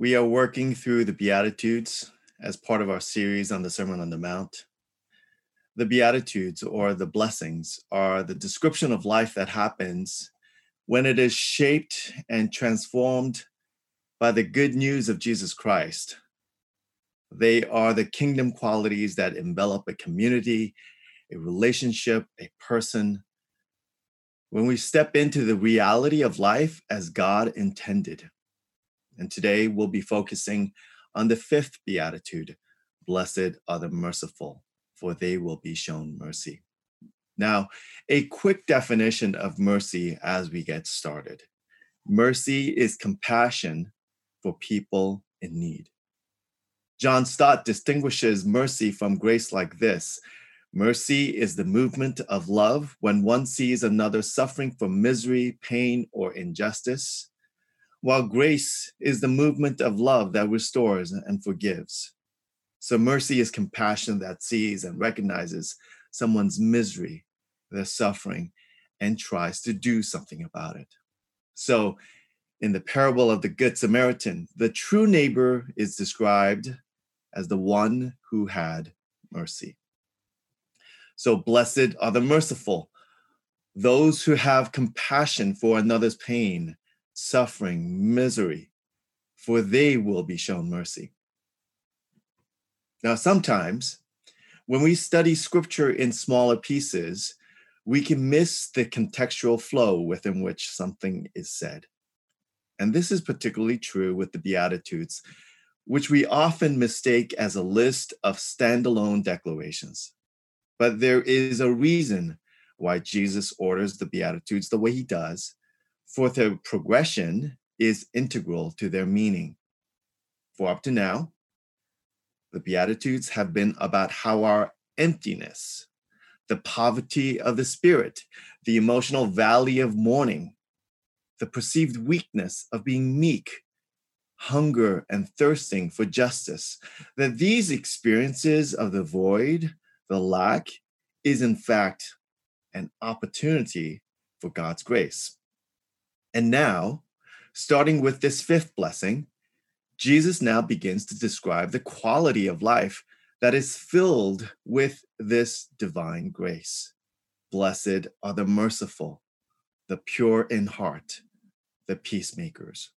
We are working through the Beatitudes as part of our series on the Sermon on the Mount. The Beatitudes or the blessings are the description of life that happens when it is shaped and transformed by the good news of Jesus Christ. They are the kingdom qualities that envelop a community, a relationship, a person. When we step into the reality of life as God intended. And today we'll be focusing on the fifth beatitude Blessed are the merciful, for they will be shown mercy. Now, a quick definition of mercy as we get started mercy is compassion for people in need. John Stott distinguishes mercy from grace like this Mercy is the movement of love when one sees another suffering from misery, pain, or injustice, while grace is the movement of love that restores and forgives. So, mercy is compassion that sees and recognizes someone's misery, their suffering, and tries to do something about it. So, in the parable of the Good Samaritan, the true neighbor is described as the one who had mercy. So, blessed are the merciful, those who have compassion for another's pain, suffering, misery, for they will be shown mercy. Now, sometimes when we study scripture in smaller pieces, we can miss the contextual flow within which something is said. And this is particularly true with the Beatitudes, which we often mistake as a list of standalone declarations. But there is a reason why Jesus orders the Beatitudes the way he does, for their progression is integral to their meaning. For up to now, the Beatitudes have been about how our emptiness, the poverty of the spirit, the emotional valley of mourning, the perceived weakness of being meek, hunger and thirsting for justice, that these experiences of the void, the lack, is in fact an opportunity for God's grace. And now, starting with this fifth blessing, Jesus now begins to describe the quality of life that is filled with this divine grace. Blessed are the merciful, the pure in heart, the peacemakers.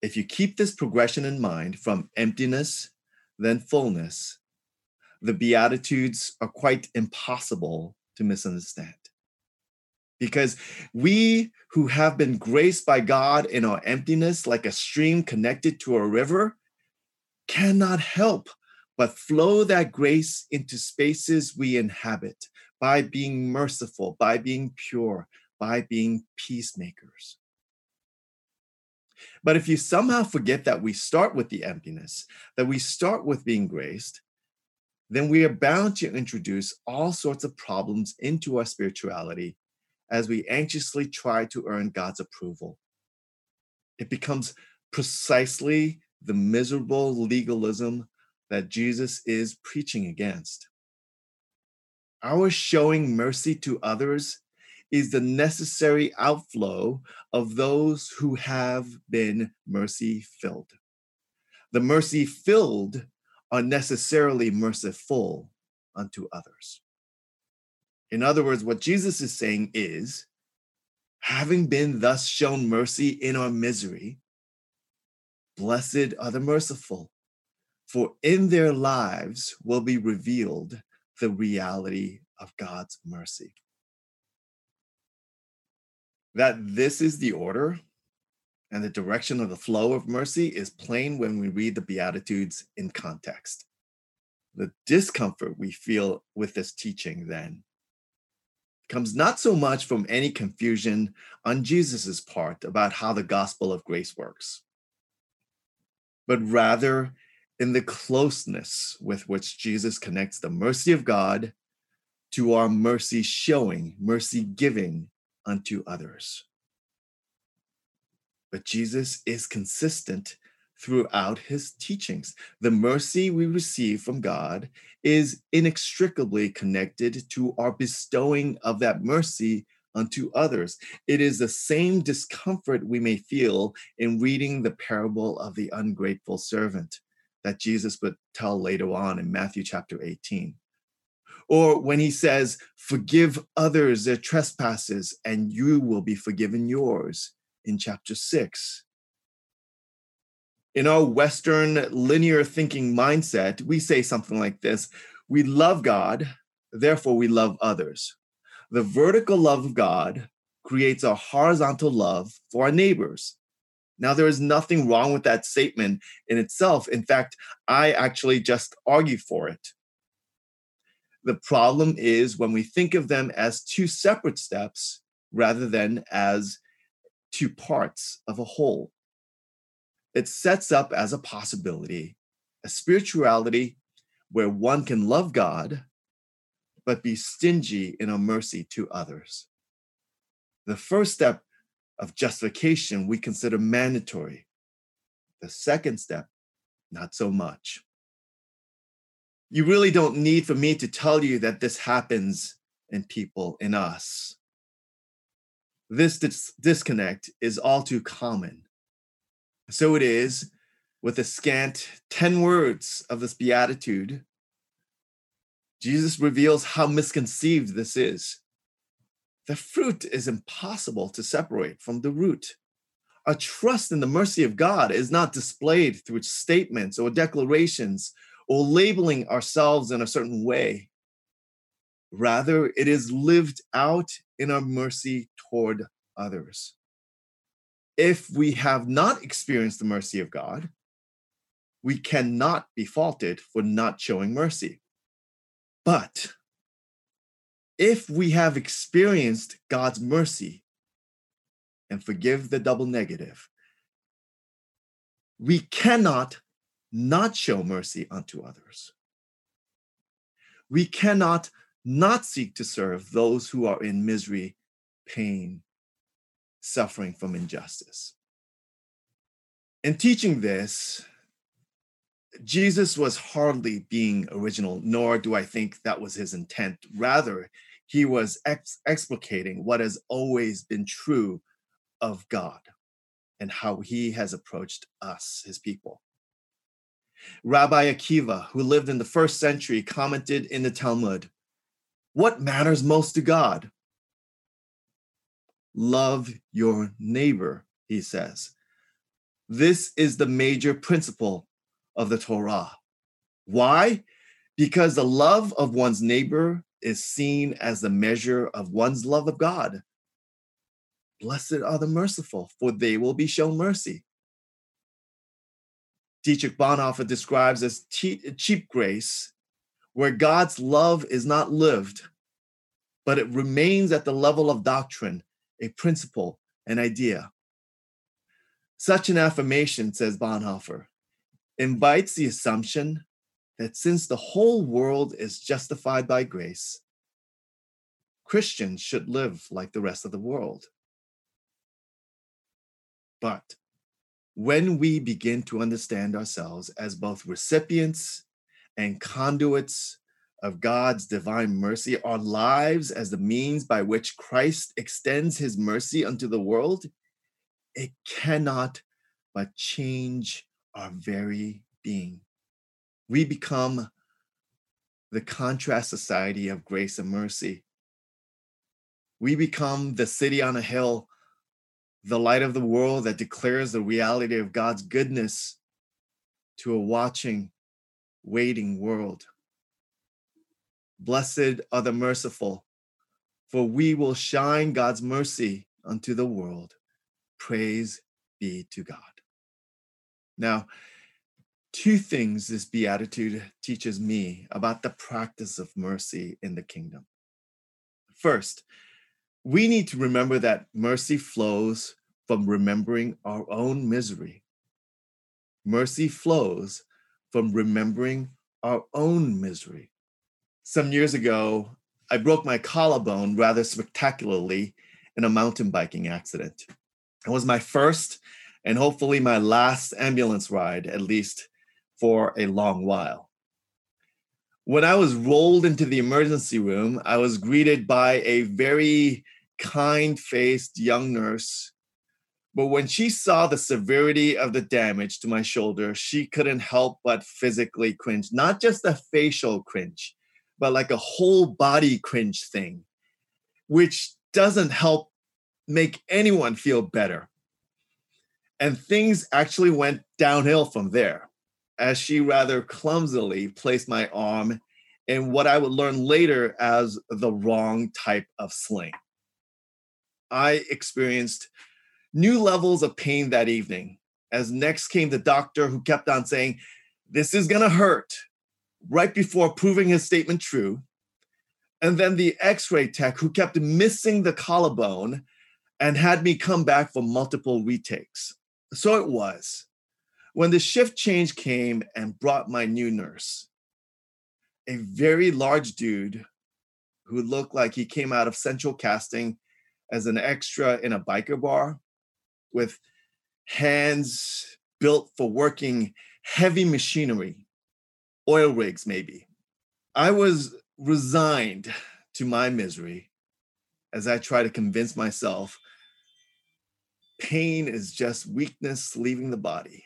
If you keep this progression in mind from emptiness, then fullness, the Beatitudes are quite impossible to misunderstand. Because we who have been graced by God in our emptiness, like a stream connected to a river, cannot help but flow that grace into spaces we inhabit by being merciful, by being pure, by being peacemakers. But if you somehow forget that we start with the emptiness, that we start with being graced, then we are bound to introduce all sorts of problems into our spirituality as we anxiously try to earn God's approval. It becomes precisely the miserable legalism that Jesus is preaching against. Our showing mercy to others is the necessary outflow of those who have been mercy filled. The mercy filled are necessarily merciful unto others. In other words, what Jesus is saying is having been thus shown mercy in our misery, blessed are the merciful, for in their lives will be revealed the reality of God's mercy that this is the order and the direction of the flow of mercy is plain when we read the Beatitudes in context. The discomfort we feel with this teaching then comes not so much from any confusion on Jesus's part about how the gospel of grace works, but rather in the closeness with which Jesus connects the mercy of God to our mercy showing, mercy giving unto others. But Jesus is consistent throughout his teachings. The mercy we receive from God is inextricably connected to our bestowing of that mercy unto others. It is the same discomfort we may feel in reading the parable of the ungrateful servant that Jesus would tell later on in Matthew chapter 18. Or when he says, Forgive others their trespasses, and you will be forgiven yours in chapter 6. In our Western linear thinking mindset, we say something like this We love God, therefore we love others. The vertical love of God creates a horizontal love for our neighbors. Now, there is nothing wrong with that statement in itself. In fact, I actually just argue for it. The problem is when we think of them as two separate steps rather than as two parts of a whole. It sets up as a possibility a spirituality where one can love God but be stingy in our mercy to others. The first step of justification we consider mandatory. The second step, not so much. You really don't need for me to tell you that this happens in people, in us. This dis- disconnect is all too common. So it is with the scant 10 words of this beatitude Jesus reveals how misconceived this is. The fruit is impossible to separate from the root. Our trust in the mercy of God is not displayed through statements or declarations or labeling ourselves in a certain way. Rather, it is lived out in our mercy toward others. If we have not experienced the mercy of God, we cannot be faulted for not showing mercy. But if we have experienced God's mercy and forgive the double negative, we cannot not show mercy unto others. We cannot not seek to serve those who are in misery, pain, suffering from injustice. In teaching this, Jesus was hardly being original, nor do I think that was his intent. Rather, he was ex- explicating what has always been true of God and how he has approached us, his people. Rabbi Akiva, who lived in the first century, commented in the Talmud What matters most to God? Love your neighbor, he says. This is the major principle of the Torah. Why? Because the love of one's neighbor is seen as the measure of one's love of God. Blessed are the merciful, for they will be shown mercy. Dietrich Bonhoeffer describes as cheap grace, where God's love is not lived, but it remains at the level of doctrine, a principle, an idea. Such an affirmation, says Bonhoeffer, invites the assumption that since the whole world is justified by grace, Christians should live like the rest of the world. But when we begin to understand ourselves as both recipients and conduits of God's divine mercy, our lives as the means by which Christ extends his mercy unto the world, it cannot but change our very being. We become the contrast society of grace and mercy. We become the city on a hill, the light of the world that declares the reality of God's goodness to a watching, waiting world. Blessed are the merciful, for we will shine God's mercy unto the world. Praise be to God. Now, two things this beatitude teaches me about the practice of mercy in the kingdom. First, we need to remember that mercy flows from remembering our own misery. Mercy flows from remembering our own misery. Some years ago, I broke my collarbone rather spectacularly in a mountain biking accident. It was my first and hopefully my last ambulance ride, at least for a long while. When I was rolled into the emergency room, I was greeted by a very kind faced young nurse. But when she saw the severity of the damage to my shoulder, she couldn't help but physically cringe, not just a facial cringe, but like a whole body cringe thing, which doesn't help make anyone feel better. And things actually went downhill from there as she rather clumsily placed my arm in what I would learn later as the wrong type of sling. I experienced new levels of pain that evening as next came the doctor who kept on saying, This is gonna hurt, right before proving his statement true. And then the x ray tech who kept missing the collarbone and had me come back for multiple retakes. So it was when the shift change came and brought my new nurse, a very large dude who looked like he came out of central casting as an extra in a biker bar with hands built for working heavy machinery, oil rigs, maybe. I was resigned to my misery as I try to convince myself pain is just weakness leaving the body.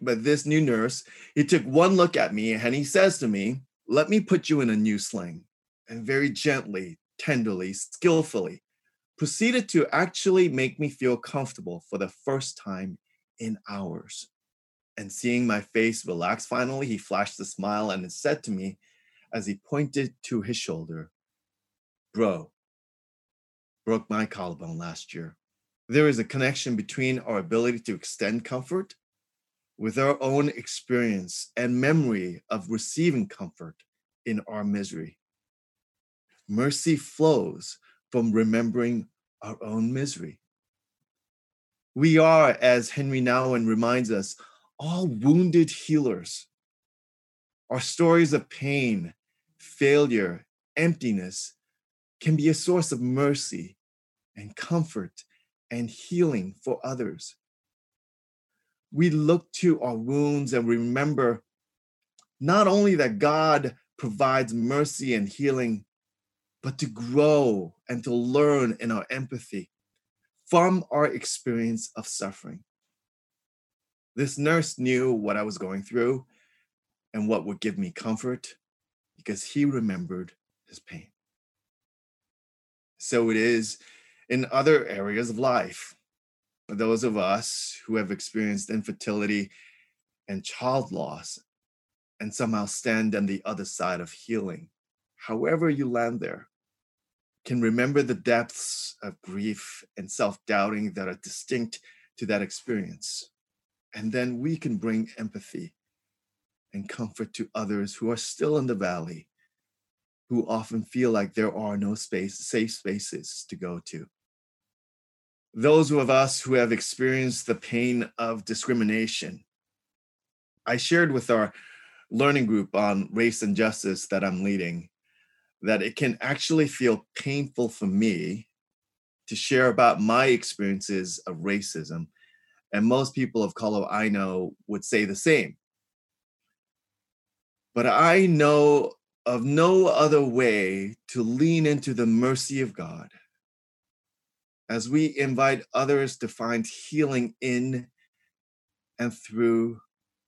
But this new nurse, he took one look at me and he says to me, Let me put you in a new sling. And very gently, tenderly, skillfully, proceeded to actually make me feel comfortable for the first time in hours. And seeing my face relax finally, he flashed a smile and said to me as he pointed to his shoulder, Bro, broke my collarbone last year. There is a connection between our ability to extend comfort with our own experience and memory of receiving comfort in our misery. Mercy flows from remembering our own misery. We are, as Henri Nouwen reminds us, all wounded healers. Our stories of pain, failure, emptiness can be a source of mercy and comfort and healing for others we look to our wounds and remember not only that God provides mercy and healing, but to grow and to learn in our empathy from our experience of suffering. This nurse knew what I was going through and what would give me comfort because he remembered his pain. So it is in other areas of life For those of us who have experienced infertility and child loss and somehow stand on the other side of healing, however you land there, can remember the depths of grief and self doubting that are distinct to that experience. And then we can bring empathy and comfort to others who are still in the valley, who often feel like there are no space, safe spaces to go to those of us who have experienced the pain of discrimination. I shared with our learning group on race and justice that I'm leading that it can actually feel painful for me to share about my experiences of racism. And most people of color I know would say the same. But I know of no other way to lean into the mercy of God as we invite others to find healing in and through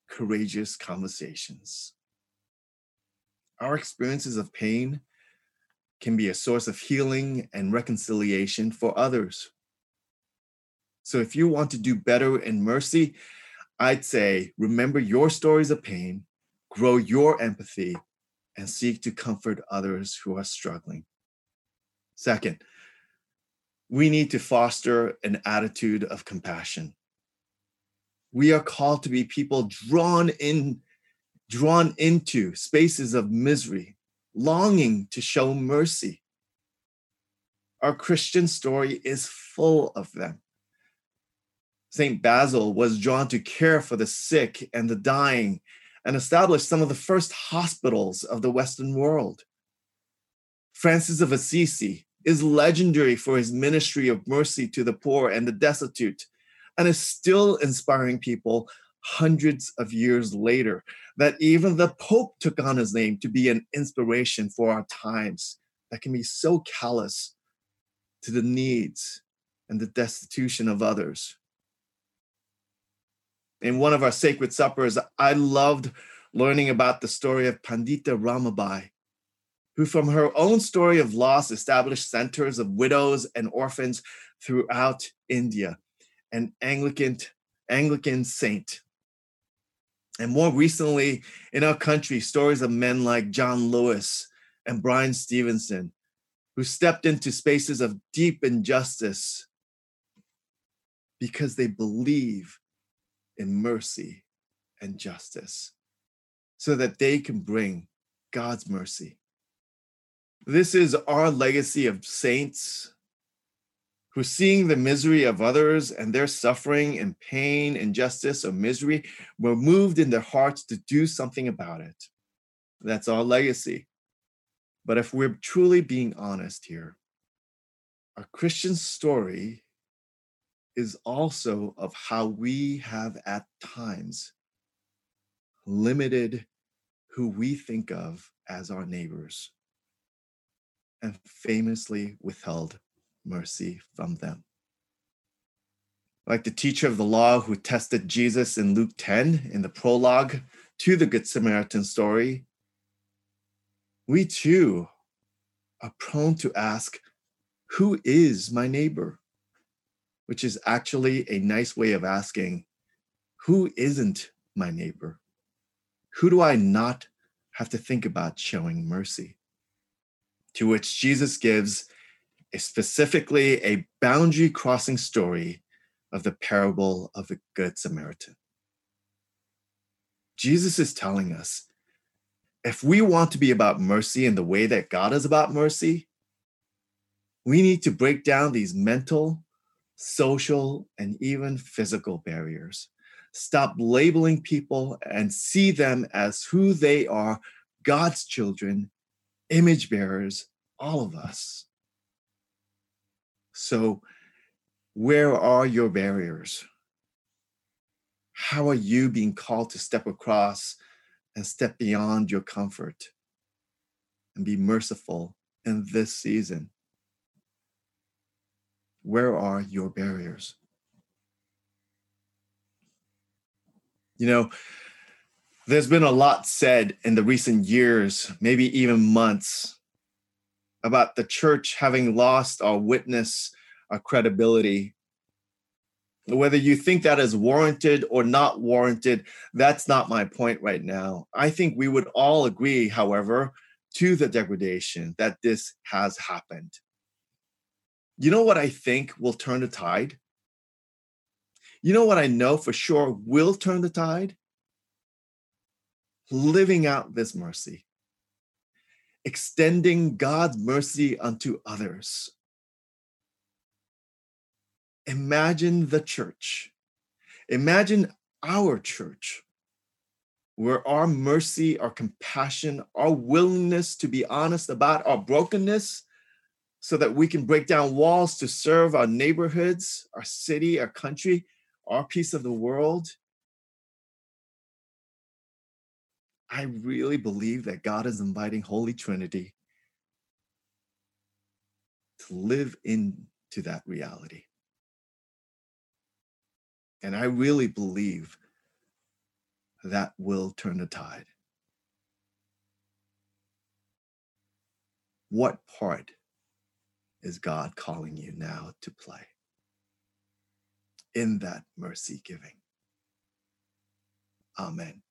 courageous conversations. Our experiences of pain can be a source of healing and reconciliation for others. So, if you want to do better in mercy, I'd say remember your stories of pain, grow your empathy, and seek to comfort others who are struggling. Second, we need to foster an attitude of compassion. We are called to be people drawn in, drawn into spaces of misery, longing to show mercy. Our Christian story is full of them. St. Basil was drawn to care for the sick and the dying and established some of the first hospitals of the Western world. Francis of Assisi is legendary for his ministry of mercy to the poor and the destitute, and is still inspiring people hundreds of years later. That even the Pope took on his name to be an inspiration for our times that can be so callous to the needs and the destitution of others. In one of our sacred suppers, I loved learning about the story of Pandita Ramabai, who, from her own story of loss, established centers of widows and orphans throughout India, an Anglican, Anglican saint. And more recently, in our country, stories of men like John Lewis and Bryan Stevenson, who stepped into spaces of deep injustice because they believe in mercy and justice so that they can bring God's mercy. This is our legacy of saints who, seeing the misery of others and their suffering and pain, injustice, or misery, were moved in their hearts to do something about it. That's our legacy. But if we're truly being honest here, our Christian story is also of how we have at times limited who we think of as our neighbors and famously withheld mercy from them. Like the teacher of the law who tested Jesus in Luke 10 in the prologue to the Good Samaritan story, we too are prone to ask, Who is my neighbor? Which is actually a nice way of asking, Who isn't my neighbor? Who do I not have to think about showing mercy? To which Jesus gives a specifically a boundary crossing story of the parable of the Good Samaritan. Jesus is telling us if we want to be about mercy in the way that God is about mercy, we need to break down these mental, social, and even physical barriers. Stop labeling people and see them as who they are God's children, image bearers, all of us. So, where are your barriers? How are you being called to step across and step beyond your comfort and be merciful in this season? Where are your barriers? You know, there's been a lot said in the recent years, maybe even months, about the church having lost our witness, our credibility whether you think that is warranted or not warranted, that's not my point right now. I think we would all agree, however, to the degradation that this has happened. You know what I think will turn the tide? You know what I know for sure will turn the tide? Living out this mercy, extending God's mercy unto others imagine the church. Imagine our church, where our mercy, our compassion, our willingness to be honest about our brokenness, so that we can break down walls to serve our neighborhoods, our city, our country, our piece of the world. I really believe that God is inviting Holy Trinity to live into that reality. And I really believe that will turn the tide. What part is God calling you now to play in that mercy giving? Amen.